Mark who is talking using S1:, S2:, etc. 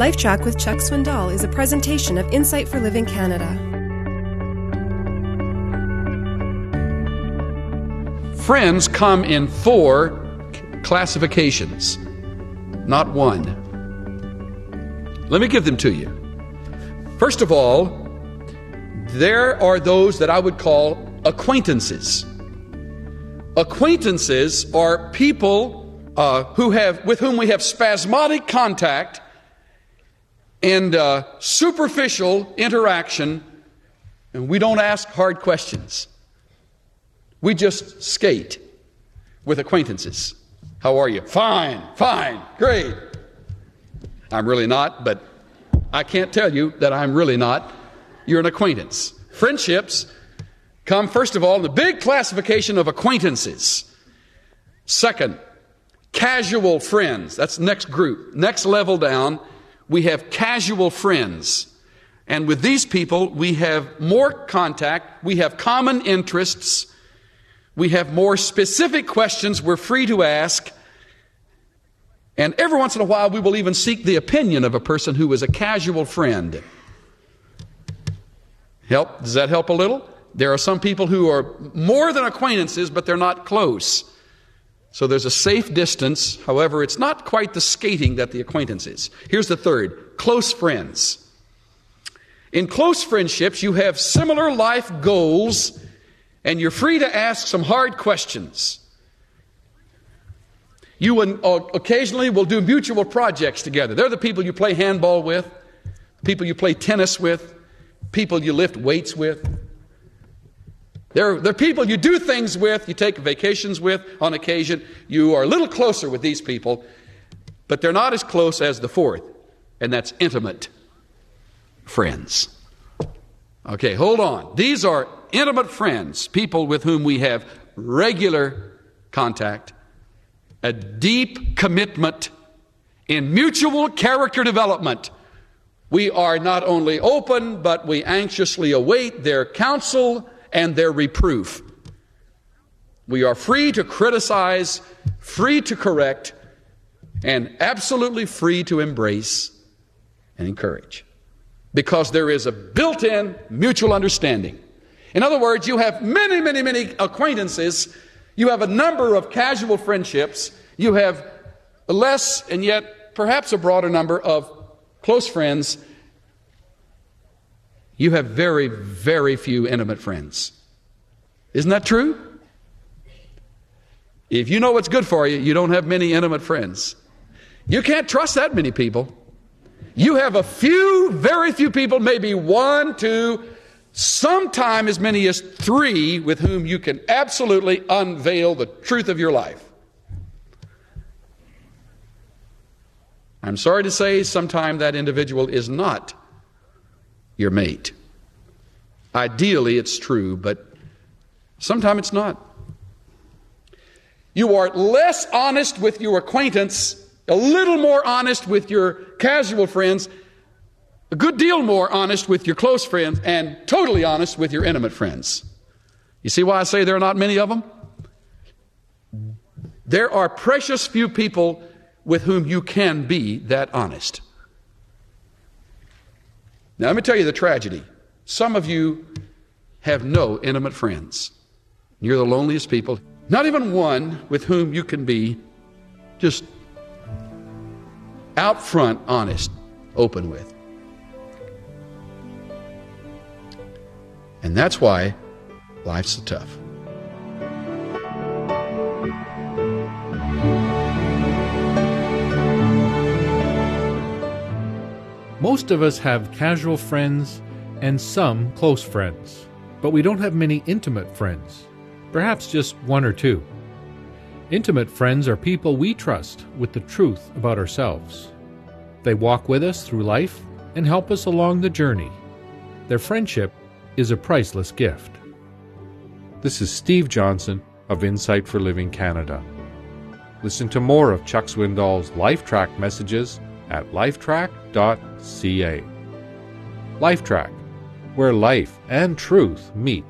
S1: LifeTrac with Chuck Swindoll is a presentation of Insight for Living Canada.
S2: Friends come in four classifications, not one. Let me give them to you. First of all, there are those that I would call acquaintances. Acquaintances are people uh, who have, with whom we have spasmodic contact and uh, superficial interaction, and we don't ask hard questions. We just skate with acquaintances. How are you? Fine, fine, great. I'm really not, but I can't tell you that I'm really not. You're an acquaintance. Friendships come, first of all, in the big classification of acquaintances. Second, casual friends. That's next group. Next level down, we have casual friends. And with these people, we have more contact, we have common interests, we have more specific questions we're free to ask. And every once in a while, we will even seek the opinion of a person who is a casual friend. Help? Does that help a little? There are some people who are more than acquaintances, but they're not close. So there's a safe distance. However, it's not quite the skating that the acquaintance is. Here's the third close friends. In close friendships, you have similar life goals, and you're free to ask some hard questions. You uh, occasionally will do mutual projects together. They're the people you play handball with, people you play tennis with, people you lift weights with. They're, they're people you do things with, you take vacations with on occasion. You are a little closer with these people, but they're not as close as the fourth, and that's intimate friends. Okay, hold on. These are intimate friends, people with whom we have regular contact, a deep commitment in mutual character development we are not only open, but we anxiously await their counsel and their reproof. We are free to criticize, free to correct, and absolutely free to embrace and encourage. Because there is a built in mutual understanding. In other words, you have many, many, many acquaintances, you have a number of casual friendships, you have less and yet perhaps a broader number of close friends, you have very, very few intimate friends. Isn't that true? If you know what's good for you, you don't have many intimate friends. You can't trust that many people. You have a few, very few people, maybe one, two, sometime as many as three with whom you can absolutely unveil the truth of your life. I'm sorry to say, sometime that individual is not your mate. Ideally, it's true, but sometimes it's not. You are less honest with your acquaintance, a little more honest with your casual friends, a good deal more honest with your close friends, and totally honest with your intimate friends. You see why I say there are not many of them? There are precious few people with whom you can be that honest. Now, let me tell you the tragedy. Some of you have no intimate friends. You're the loneliest people. Not even one with whom you can be just out front, honest, open with. And that's why life's so tough.
S3: Most of us have casual friends and some close friends, but we don't have many intimate friends, perhaps just one or two. Intimate friends are people we trust with the truth about ourselves. They walk with us through life and help us along the journey. Their friendship is a priceless gift. This is Steve Johnson of Insight for Living Canada. Listen to more of Chuck Swindoll's LifeTrac messages at lifetrac.ca. LifeTrac, where life and truth meet.